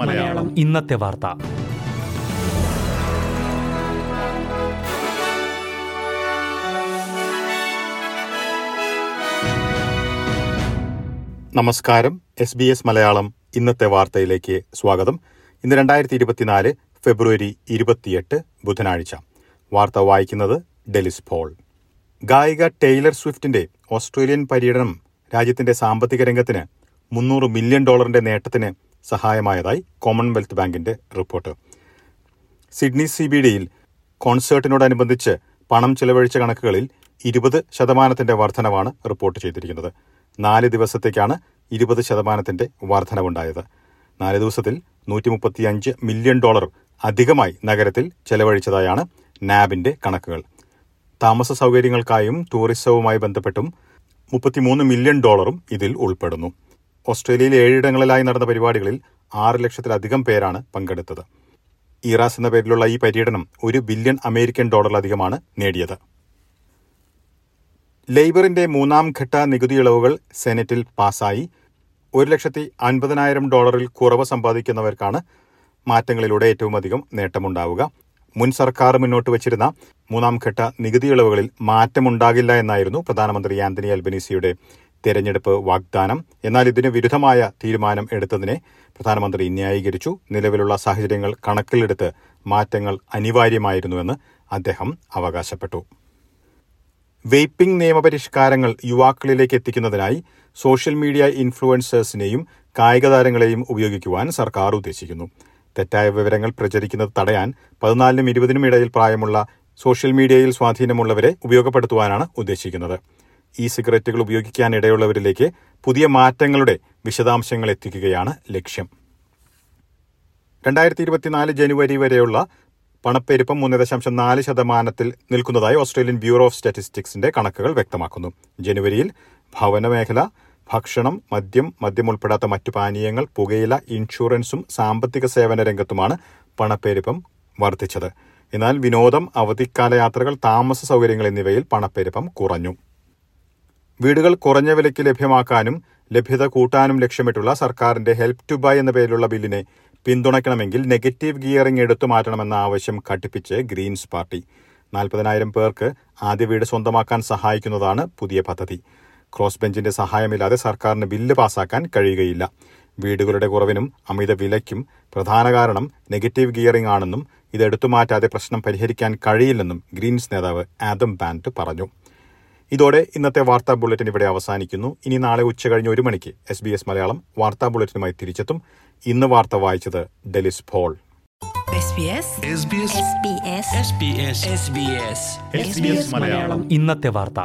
മലയാളം. ഇന്നത്തെ വാർത്ത. നമസ്കാരം. എസ് ബി എസ് മലയാളം ഇന്നത്തെ വാർത്തയിലേക്ക് സ്വാഗതം. ഇന്ന് രണ്ടായിരത്തി ഇരുപത്തിനാല് ഫെബ്രുവരി ഇരുപത്തിയെട്ട് ബുധനാഴ്ച. വാർത്ത വായിക്കുന്നത് ഡെലിസ് പോൾ. ഗായിക ടെയ്ലർ സ്വിഫ്റ്റിന്റെ ഓസ്ട്രേലിയൻ പര്യടനം രാജ്യത്തിന്റെ സാമ്പത്തിക രംഗത്തിന് മുന്നൂറ് മില്യൺ ഡോളറിന്റെ നേട്ടത്തിന് സഹായമായതായി കോമൺവെൽത്ത് ബാങ്കിന്റെ റിപ്പോർട്ട്. സിഡ്നി സി ബി ഡിയിൽ കോൺസേർട്ടിനോടനുബന്ധിച്ച് പണം ചെലവഴിച്ച കണക്കുകളിൽ ഇരുപത് ശതമാനത്തിന്റെ വർധനവാണ് റിപ്പോർട്ട് ചെയ്തിരിക്കുന്നത്. നാല് ദിവസത്തേക്കാണ് ഇരുപത് ശതമാനത്തിന്റെ വർധനവുണ്ടായത്. നാല് ദിവസത്തിൽ നൂറ്റി മുപ്പത്തിയഞ്ച് മില്യൺ ഡോളർ അധികമായി നഗരത്തിൽ ചെലവഴിച്ചതായാണ് നാബിന്റെ കണക്കുകൾ. താമസ സൗകര്യങ്ങൾക്കായും ടൂറിസവുമായി ബന്ധപ്പെട്ടും മുപ്പത്തിമൂന്ന് മില്യൺ ഡോളറും ഇതിൽ ഉൾപ്പെടുന്നു. ഓസ്ട്രേലിയയിൽ ഏഴിടങ്ങളിലായി നടന്ന പരിപാടികളിൽ ആറ് ലക്ഷത്തിലധികം പേരാണ് പങ്കെടുത്തത്. ഇറാസ് എന്ന പേരിലുള്ള ഈ പര്യടനം ഒരു ബില്യൺ അമേരിക്കൻ ഡോളറിലധികമാണ് നേടിയത്. ലേബറിന്റെ മൂന്നാം ഘട്ട നികുതി ഇളവുകൾ സെനറ്റിൽ പാസായി. ഒരു ലക്ഷത്തി അൻപതിനായിരം ഡോളറിൽ കുറവ് സമ്പാദിക്കുന്നവർക്കാണ് മാറ്റങ്ങളിലൂടെ ഏറ്റവും അധികം നേട്ടമുണ്ടാവുക. മുൻ സർക്കാർ മുന്നോട്ട് വച്ചിരുന്ന മൂന്നാം ഘട്ട നികുതി ഇളവുകളിൽ മാറ്റമുണ്ടാകില്ല എന്നായിരുന്നു പ്രധാനമന്ത്രി ആന്റണി അൽബനീസിയുടെ തെരഞ്ഞെടുപ്പ് വാഗ്ദാനം. എന്നാൽ ഇതിന് വിരുദ്ധമായ തീരുമാനം എടുത്തതിനെ പ്രധാനമന്ത്രി ന്യായീകരിച്ചു. നിലവിലുള്ള സാഹചര്യങ്ങൾ കണക്കിലെടുത്ത് മാറ്റങ്ങൾ അനിവാര്യമായിരുന്നുവെന്ന് അദ്ദേഹം അവകാശപ്പെട്ടു. വെയ്പ്പിംഗ് നിയമപരിഷ്കാരങ്ങൾ യുവാക്കളിലേക്ക് എത്തിക്കുന്നതിനായി സോഷ്യൽ മീഡിയ ഇൻഫ്ലുവൻസേഴ്സിനെയും കായിക താരങ്ങളെയും ഉപയോഗിക്കുവാൻ സർക്കാർ ഉദ്ദേശിക്കുന്നു. തെറ്റായ വിവരങ്ങൾ പ്രചരിക്കുന്നത് തടയാൻ പതിനാലിനും ഇരുപതിനും ഇടയിൽ പ്രായമുള്ള സോഷ്യൽ മീഡിയയിൽ സ്വാധീനമുള്ളവരെ ഉപയോഗപ്പെടുത്തുവാനാണ് ഉദ്ദേശിക്കുന്നത്. ഇ സിഗരറ്റുകൾ ഉപയോഗിക്കാനിടയുള്ളവരിലേക്ക് പുതിയ മാറ്റങ്ങളുടെ വിശദാംശങ്ങൾ എത്തിക്കുകയാണ് ലക്ഷ്യം. രണ്ടായിരത്തി ഇരുപത്തിനാല് ജനുവരി വരെയുള്ള പണപ്പെരുപ്പം മൂന്ന് ദശാംശം നാല് ശതമാനത്തിൽ നിൽക്കുന്നതായി ഓസ്ട്രേലിയൻ ബ്യൂറോ ഓഫ് സ്റ്റാറ്റിസ്റ്റിക്സിന്റെ കണക്കുകൾ വ്യക്തമാക്കുന്നു. ജനുവരിയിൽ ഭവന ഭക്ഷണം മദ്യം മദ്യം ഉൾപ്പെടാത്ത മറ്റു പാനീയങ്ങൾ പുകയില ഇൻഷുറൻസും സാമ്പത്തിക സേവന രംഗത്തുമാണ് പണപ്പെരുപ്പം വർദ്ധിച്ചത്. എന്നാൽ വിനോദം അവധിക്കാല യാത്രകൾ താമസ സൗകര്യങ്ങൾ എന്നിവയിൽ പണപ്പെരുപ്പം കുറഞ്ഞു. വീടുകൾ കുറഞ്ഞ വിലയ്ക്ക് ലഭ്യമാക്കാനും ലഭ്യത കൂട്ടാനും ലക്ഷ്യമിട്ടുള്ള സർക്കാരിന്റെ ഹെൽപ് ടു ബൈ എന്ന പേരിലുള്ള ബില്ലിനെ പിന്തുണയ്ക്കണമെങ്കിൽ നെഗറ്റീവ് ഗിയറിംഗ് എടുത്തു മാറ്റണമെന്ന ആവശ്യം ഘടിപ്പിച്ച് ഗ്രീൻസ് പാർട്ടി. നാൽപ്പതിനായിരം പേർക്ക് ആദ്യ വീട് സ്വന്തമാക്കാൻ സഹായിക്കുന്നതാണ് പുതിയ പദ്ധതി. ക്രോസ് ബെഞ്ചിന്റെ സഹായമില്ലാതെ സർക്കാരിന് ബില്ല് പാസാക്കാൻ കഴിയുകയില്ല. വീടുകളുടെ കുറവിനും അമിത വിലയ്ക്കും പ്രധാന കാരണം നെഗറ്റീവ് ഗിയറിംഗ് ആണെന്നും ഇത് എടുത്തുമാറ്റാതെ പ്രശ്നം പരിഹരിക്കാൻ കഴിയില്ലെന്നും ഗ്രീൻസ് നേതാവ് ആദം ബാൻഡ് പറഞ്ഞു. ഇതോടെ ഇന്നത്തെ വാർത്താ ബുള്ളറ്റിൻ ഇവിടെ അവസാനിക്കുന്നു. ഇനി നാളെ ഉച്ചകഴിഞ്ഞ് ഒരു മണിക്ക് എസ് ബി എസ് മലയാളം വാർത്താ ബുള്ളറ്റിനുമായി തിരിച്ചെത്തും. ഇന്ന് വാർത്ത വായിച്ചത് ഡെലിസ് ഫോൾ SBS ഇന്നത്തെ വാർത്ത.